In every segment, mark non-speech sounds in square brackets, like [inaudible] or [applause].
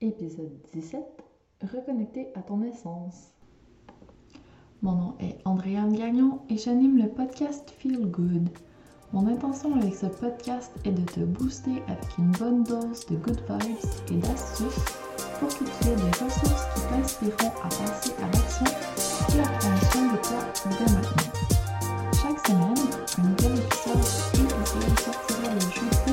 Épisode 17 Reconnecter à ton essence. Mon nom est Andréane Gagnon et j'anime le podcast Feel Good. Mon intention avec ce podcast est de te booster avec une bonne dose de good vibes et d'astuces pour que tu aies des ressources qui t'inspireront à passer à l'action et à prendre de toi dès maintenant. Chaque semaine, un nouvel épisode et épisode sortira le jeudi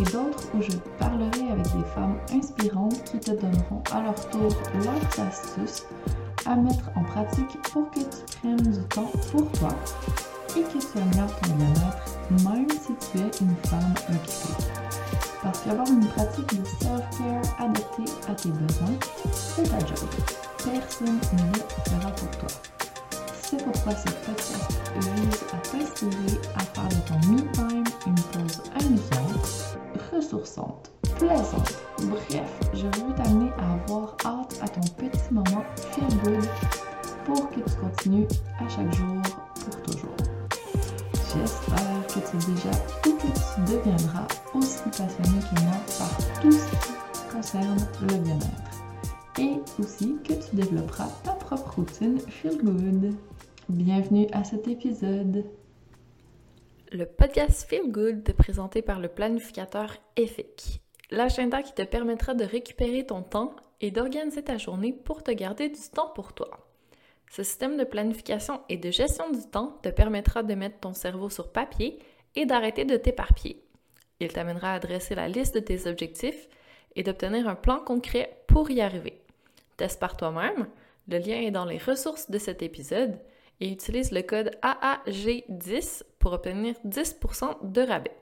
et d'autres où je parlerai avec des femmes inspirantes qui te donneront à leur tour leurs astuces à mettre en pratique pour que tu prennes du temps pour toi et que tu améliores ton bien-être même si tu es une femme occupée. Parce qu'avoir une pratique de self-care adaptée à tes besoins, c'est ta job. Personne ne le fera pour toi. C'est pourquoi ce podcast vise à t'inspirer à faire de ton me-time une pause amusante, ressourçante, plaisante. Bref, je veux t'amener à avoir hâte à ton petit moment feel good pour que tu continues à chaque jour pour toujours. J'espère que tu es déjà ou que tu deviendras aussi passionné que moi par tout ce qui concerne le bien-être. Et aussi que tu développeras ta propre routine Feel Good. Bienvenue à cet épisode. Le podcast Feel Good est présenté par le planificateur EFIC, l'agenda qui te permettra de récupérer ton temps et d'organiser ta journée pour te garder du temps pour toi. Ce système de planification et de gestion du temps te permettra de mettre ton cerveau sur papier et d'arrêter de t'éparpiller. Il t'amènera à dresser la liste de tes objectifs et d'obtenir un plan concret pour y arriver. Teste par toi-même, le lien est dans les ressources de cet épisode et utilise le code AAG10 pour obtenir 10% de rabais.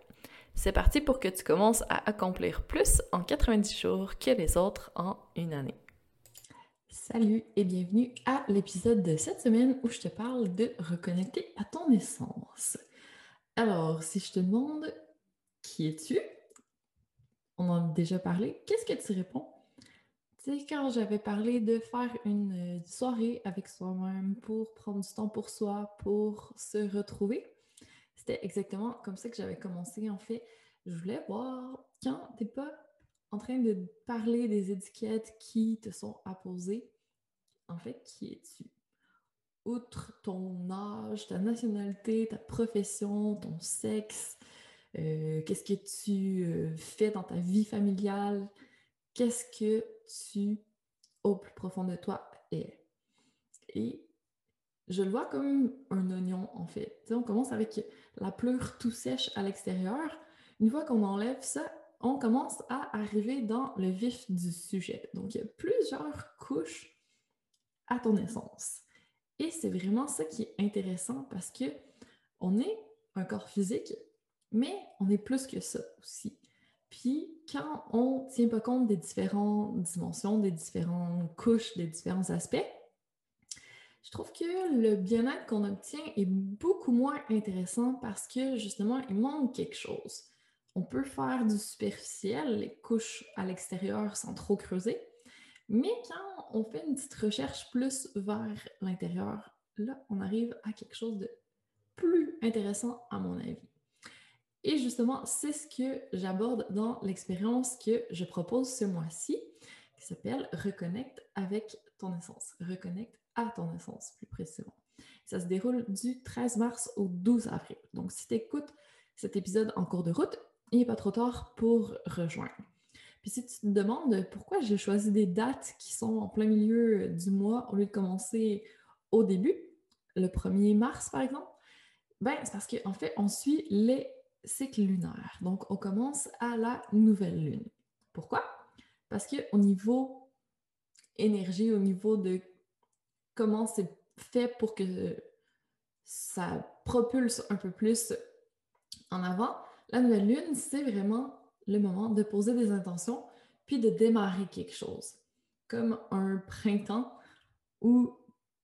C'est parti pour que tu commences à accomplir plus en 90 jours que les autres en une année. Salut et bienvenue à l'épisode de cette semaine où je te parle de reconnecter à ton essence. Alors, si je te demande qui es-tu, on en a déjà parlé, qu'est-ce que tu réponds? Tu sais, quand j'avais parlé de faire une soirée avec soi-même pour prendre du temps pour soi, pour se retrouver, c'était exactement comme ça que j'avais commencé. En fait, je voulais voir quand tu n'es pas en train de parler des étiquettes qui te sont apposées, en fait, qui es-tu? Outre ton âge, ta nationalité, ta profession, ton sexe, euh, qu'est-ce que tu euh, fais dans ta vie familiale, qu'est-ce que tu, au plus profond de toi, es? Et je le vois comme un oignon, en fait. on commence avec la pleure tout sèche à l'extérieur. Une fois qu'on enlève ça, on commence à arriver dans le vif du sujet. Donc, il y a plusieurs couches à ton essence. Et c'est vraiment ça qui est intéressant parce que on est un corps physique, mais on est plus que ça aussi. Puis quand on ne tient pas compte des différentes dimensions, des différentes couches, des différents aspects, je trouve que le bien-être qu'on obtient est beaucoup moins intéressant parce que justement, il manque quelque chose. On peut faire du superficiel, les couches à l'extérieur sans trop creuser, mais quand on fait une petite recherche plus vers l'intérieur, là, on arrive à quelque chose de plus intéressant à mon avis. Et justement, c'est ce que j'aborde dans l'expérience que je propose ce mois-ci, qui s'appelle Reconnecte avec ton essence. Reconnecte à ton essence, plus précisément. Ça se déroule du 13 mars au 12 avril. Donc, si tu écoutes cet épisode en cours de route, il n'est pas trop tard pour rejoindre. Puis si tu te demandes pourquoi j'ai choisi des dates qui sont en plein milieu du mois au lieu de commencer au début, le 1er mars par exemple, ben c'est parce qu'en fait, on suit les cycles lunaires. Donc, on commence à la nouvelle lune. Pourquoi? Parce qu'au niveau énergie, au niveau de comment c'est fait pour que ça propulse un peu plus en avant, la nouvelle lune, c'est vraiment le moment de poser des intentions puis de démarrer quelque chose. Comme un printemps où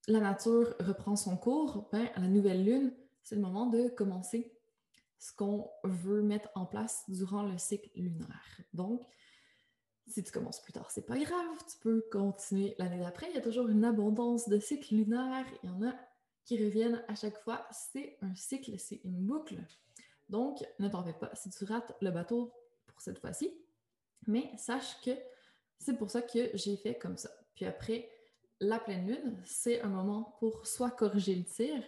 la nature reprend son cours, ben, à la nouvelle lune, c'est le moment de commencer ce qu'on veut mettre en place durant le cycle lunaire. Donc, si tu commences plus tard, c'est pas grave, tu peux continuer l'année d'après. Il y a toujours une abondance de cycles lunaires. Il y en a qui reviennent à chaque fois. C'est un cycle, c'est une boucle. Donc, ne t'en fais pas si tu rates le bateau pour cette fois-ci, mais sache que c'est pour ça que j'ai fait comme ça. Puis après, la pleine lune, c'est un moment pour soit corriger le tir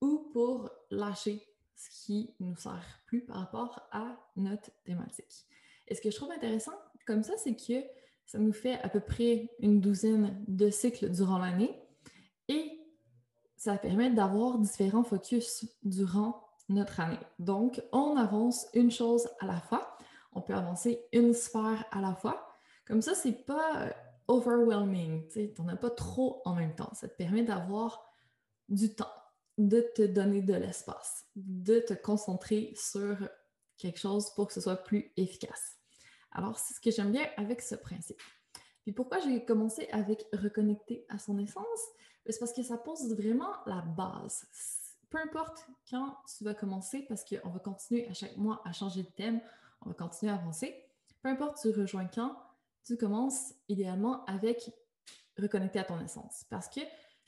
ou pour lâcher ce qui nous sert plus par rapport à notre thématique. Et ce que je trouve intéressant comme ça, c'est que ça nous fait à peu près une douzaine de cycles durant l'année et ça permet d'avoir différents focus durant notre année. Donc, on avance une chose à la fois. On peut avancer une sphère à la fois. Comme ça, c'est pas overwhelming. Tu n'en as pas trop en même temps. Ça te permet d'avoir du temps, de te donner de l'espace, de te concentrer sur quelque chose pour que ce soit plus efficace. Alors, c'est ce que j'aime bien avec ce principe. Puis pourquoi j'ai commencé avec reconnecter à son essence? Ben, c'est parce que ça pose vraiment la base. Peu importe quand tu vas commencer, parce qu'on va continuer à chaque mois à changer de thème, on va continuer à avancer. Peu importe tu rejoins quand, tu commences idéalement avec reconnecter à ton essence. Parce que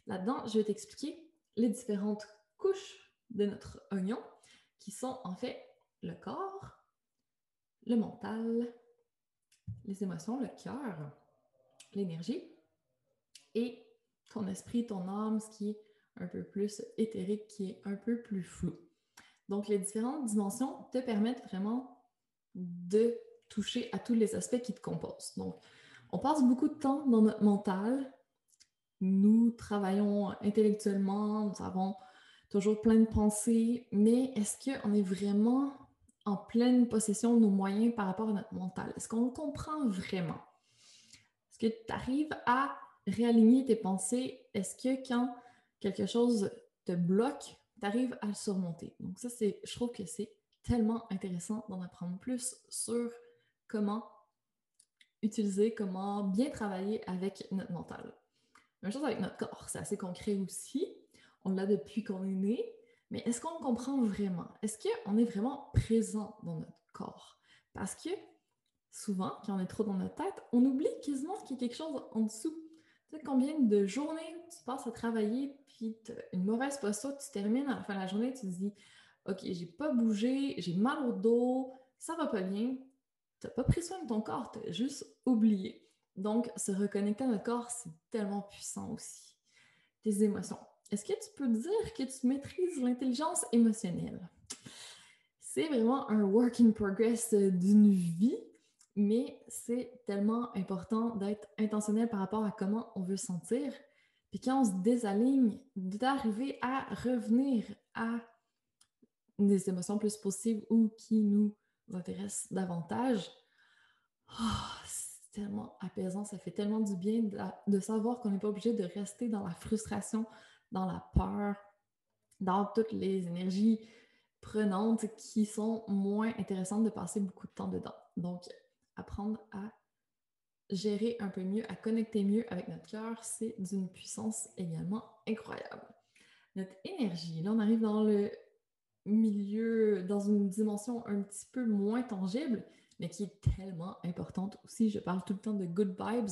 là-dedans, je vais t'expliquer les différentes couches de notre oignon qui sont en fait le corps, le mental, les émotions, le cœur, l'énergie et ton esprit, ton âme, ce qui est un peu plus éthérique, qui est un peu plus flou. Donc, les différentes dimensions te permettent vraiment de toucher à tous les aspects qui te composent. Donc, on passe beaucoup de temps dans notre mental. Nous travaillons intellectuellement, nous avons toujours plein de pensées, mais est-ce qu'on est vraiment en pleine possession de nos moyens par rapport à notre mental? Est-ce qu'on comprend vraiment? Est-ce que tu arrives à réaligner tes pensées? Est-ce que quand quelque chose te bloque, tu arrives à le surmonter? Donc ça, je trouve que c'est tellement intéressant d'en apprendre plus sur comment utiliser, comment bien travailler avec notre mental. Même chose avec notre corps, c'est assez concret aussi. On l'a depuis qu'on est né, mais est-ce qu'on comprend vraiment? Est-ce qu'on est vraiment présent dans notre corps? Parce que souvent, quand on est trop dans notre tête, on oublie quasiment qu'il y a quelque chose en dessous. Tu sais, combien de journées tu passes à travailler, puis une mauvaise posture, tu termines à la fin de la journée, tu te dis OK, j'ai pas bougé, j'ai mal au dos, ça va pas bien, tu n'as pas pris soin de ton corps, tu as juste oublié. Donc, se reconnecter à notre corps, c'est tellement puissant aussi. Tes émotions. Est-ce que tu peux dire que tu maîtrises l'intelligence émotionnelle? C'est vraiment un work in progress d'une vie, mais c'est tellement important d'être intentionnel par rapport à comment on veut sentir. Puis quand on se désaligne, d'arriver à revenir à des émotions plus possibles ou qui nous intéresse davantage, oh, tellement apaisant, ça fait tellement du bien de, savoir qu'on n'est pas obligé de rester dans la frustration, dans la peur, dans toutes les énergies prenantes qui sont moins intéressantes de passer beaucoup de temps dedans. Donc, apprendre à gérer un peu mieux, à connecter mieux avec notre cœur, c'est d'une puissance également incroyable. Notre énergie, là on arrive dans le milieu, dans une dimension un petit peu moins tangible, mais qui est tellement importante aussi. Je parle tout le temps de good vibes.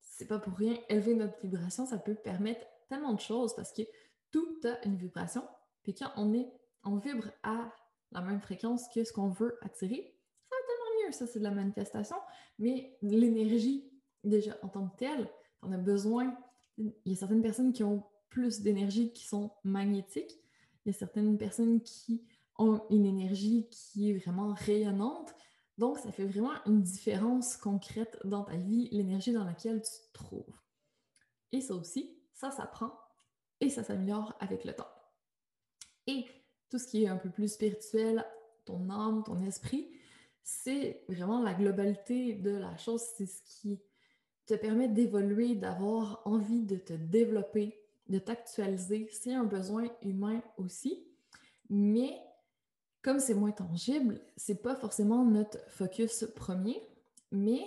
C'est pas pour rien. Élever notre vibration, ça peut permettre tellement de choses parce que tout a une vibration. Puis quand on est, on vibre à la même fréquence que ce qu'on veut attirer, ça va tellement mieux. Ça, c'est de la manifestation. Mais l'énergie, déjà en tant que telle, on a besoin. Il y a certaines personnes qui ont plus d'énergie qui sont magnétiques il y a certaines personnes qui ont une énergie qui est vraiment rayonnante. Donc, ça fait vraiment une différence concrète dans ta vie, l'énergie dans laquelle tu te trouves. Et ça aussi, ça s'apprend et ça s'améliore avec le temps. Et tout ce qui est un peu plus spirituel, ton âme, ton esprit, c'est vraiment la globalité de la chose, c'est ce qui te permet d'évoluer, d'avoir envie de te développer, de t'actualiser. C'est un besoin humain aussi, mais comme c'est moins tangible, c'est pas forcément notre focus premier, mais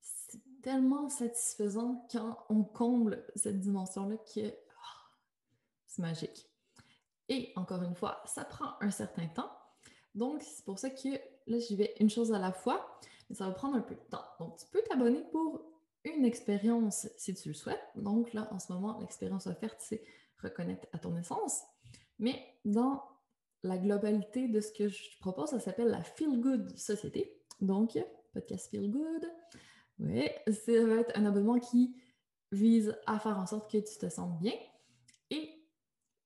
c'est tellement satisfaisant quand on comble cette dimension-là que ah, c'est magique. Et encore une fois, ça prend un certain temps. Donc, c'est pour ça que là, j'y vais une chose à la fois, mais ça va prendre un peu de temps. Donc, tu peux t'abonner pour une expérience si tu le souhaites. Donc là, en ce moment, l'expérience offerte, c'est reconnecte à ton essence. Mais dans la globalité de ce que je propose, ça s'appelle la Feel Good Société. Donc, podcast Feel Good. Oui, ça va être un abonnement qui vise à faire en sorte que tu te sentes bien. Et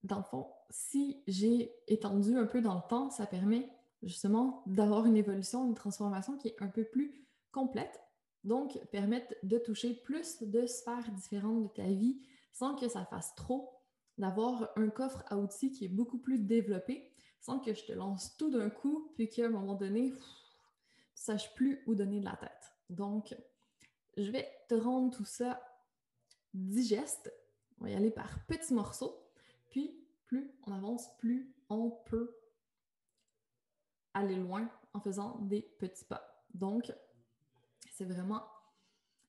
dans le fond, si j'ai étendu un peu dans le temps, ça permet justement d'avoir une évolution, une transformation qui est un peu plus complète. Donc, permettre de toucher plus de sphères différentes de ta vie sans que ça fasse trop, d'avoir un coffre à outils qui est beaucoup plus développé, sans que je te lance tout d'un coup, puis qu'à un moment donné, tu ne saches plus où donner de la tête. Donc, je vais te rendre tout ça digeste. On va y aller par petits morceaux. Puis, plus on avance, plus on peut aller loin en faisant des petits pas. Donc, c'est vraiment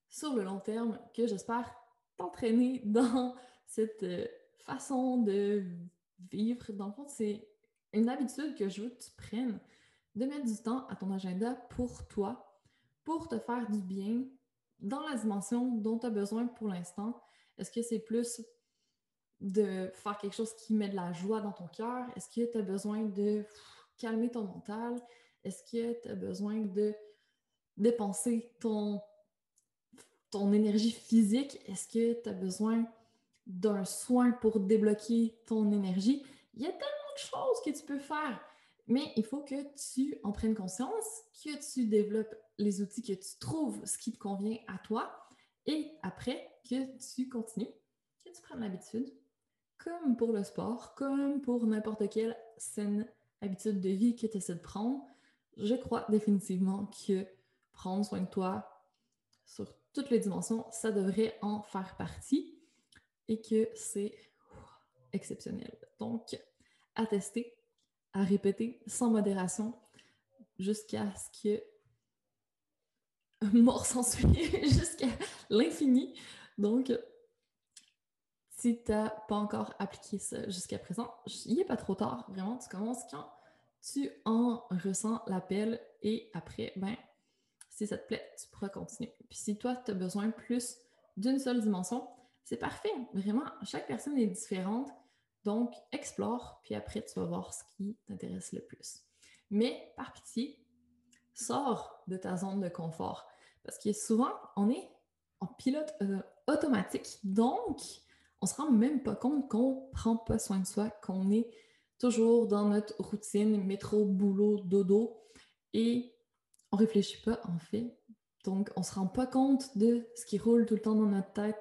sur le long terme que j'espère t'entraîner dans cette euh, façon de vivre. Dans le fond, c'est une habitude que je veux que tu prennes de mettre du temps à ton agenda pour toi, pour te faire du bien dans la dimension dont tu as besoin pour l'instant. Est-ce que c'est plus de faire quelque chose qui met de la joie dans ton cœur? Est-ce que tu as besoin de calmer ton mental? Est-ce que tu as besoin de dépenser ton, énergie physique? Est-ce que tu as besoin d'un soin pour débloquer ton énergie? Il y a tellement de choses que tu peux faire, mais il faut que tu en prennes conscience, que tu développes les outils, que tu trouves ce qui te convient à toi et après que tu continues, que tu prennes l'habitude, comme pour le sport, comme pour n'importe quelle saine habitude de vie que tu essaies de prendre, je crois définitivement que prendre soin de toi sur toutes les dimensions, ça devrait en faire partie et que c'est exceptionnel. Donc, à tester, à répéter sans modération jusqu'à ce que mort [laughs] s'ensuit, jusqu'à l'infini. Donc, si tu n'as pas encore appliqué ça jusqu'à présent, il n'est pas trop tard. Vraiment, tu commences quand tu en ressens l'appel et après, ben, si ça te plaît, tu pourras continuer. Puis si toi, tu as besoin plus d'une seule dimension, c'est parfait. Vraiment, chaque personne est différente. Donc, explore, puis après, tu vas voir ce qui t'intéresse le plus. Mais par pitié, sors de ta zone de confort. Parce que souvent, on est en pilote euh, automatique. Donc, on se rend même pas compte qu'on prend pas soin de soi, qu'on est toujours dans notre routine, métro, boulot, dodo, et on réfléchit pas en fait. Donc, on se rend pas compte de ce qui roule tout le temps dans notre tête.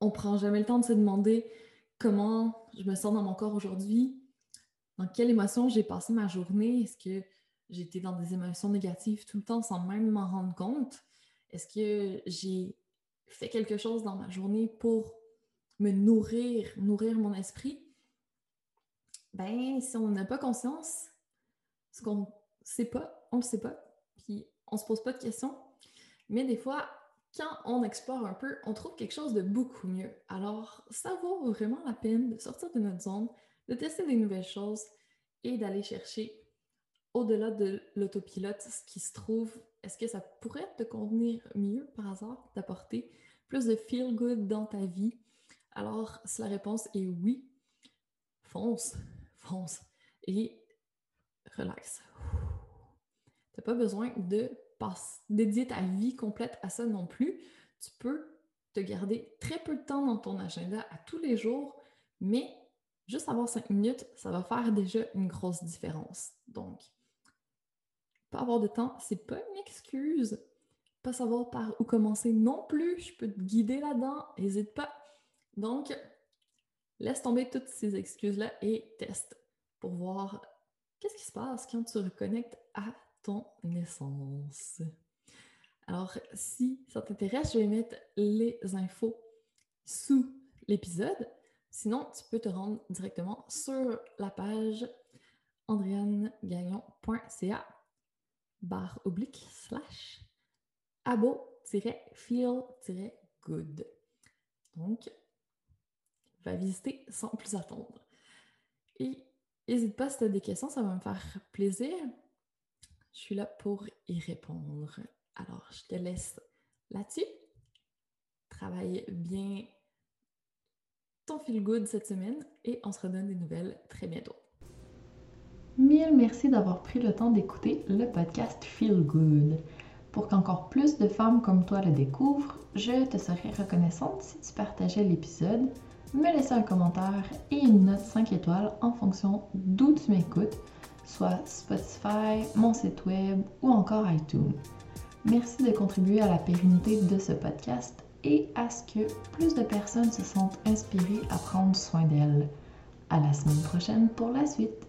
On prend jamais le temps de se demander comment je me sens dans mon corps aujourd'hui, dans quelle émotion j'ai passé ma journée, est-ce que été dans des émotions négatives tout le temps sans même m'en rendre compte, est-ce que j'ai fait quelque chose dans ma journée pour me nourrir, nourrir mon esprit, ben, si on n'a pas conscience, ce qu'on ne sait pas, on ne le sait pas, puis on se pose pas de questions. Mais des fois, quand on explore un peu, on trouve quelque chose de beaucoup mieux. Alors, ça vaut vraiment la peine de sortir de notre zone, de tester des nouvelles choses et d'aller chercher au-delà de l'autopilote ce qui se trouve. Est-ce que ça pourrait te convenir mieux par hasard d'apporter plus de feel good dans ta vie? Alors, si la réponse est oui, fonce, fonce et relax. Tu n'as pas besoin de dédier ta vie complète à ça non plus. Tu peux te garder très peu de temps dans ton agenda à tous les jours, mais juste avoir cinq minutes, ça va faire déjà une grosse différence. Donc, pas avoir de temps, c'est pas une excuse. Pas savoir par où commencer non plus, je peux te guider là-dedans, n'hésite pas. Donc, laisse tomber toutes ces excuses-là et teste pour voir qu'est-ce qui se passe quand tu reconnectes à ton essence. Alors, si ça t'intéresse, je vais mettre les infos sous l'épisode. Sinon, tu peux te rendre directement sur la page andriannegagnon.ca barre oblique slash abo-feel-good. Donc, va visiter sans plus attendre. Et n'hésite pas si tu as des questions, ça va me faire plaisir. Je suis là pour y répondre. Alors, je te laisse là-dessus. Travaille bien ton feel good cette semaine et on se redonne des nouvelles très bientôt. Mille merci d'avoir pris le temps d'écouter le podcast Feel Good. Pour qu'encore plus de femmes comme toi le découvrent, je te serais reconnaissante si tu partageais l'épisode, me laissais un commentaire et une note 5 étoiles en fonction d'où tu m'écoutes, soit Spotify, mon site web ou encore iTunes. Merci de contribuer à la pérennité de ce podcast et à ce que plus de personnes se sentent inspirées à prendre soin d'elles. À la semaine prochaine pour la suite.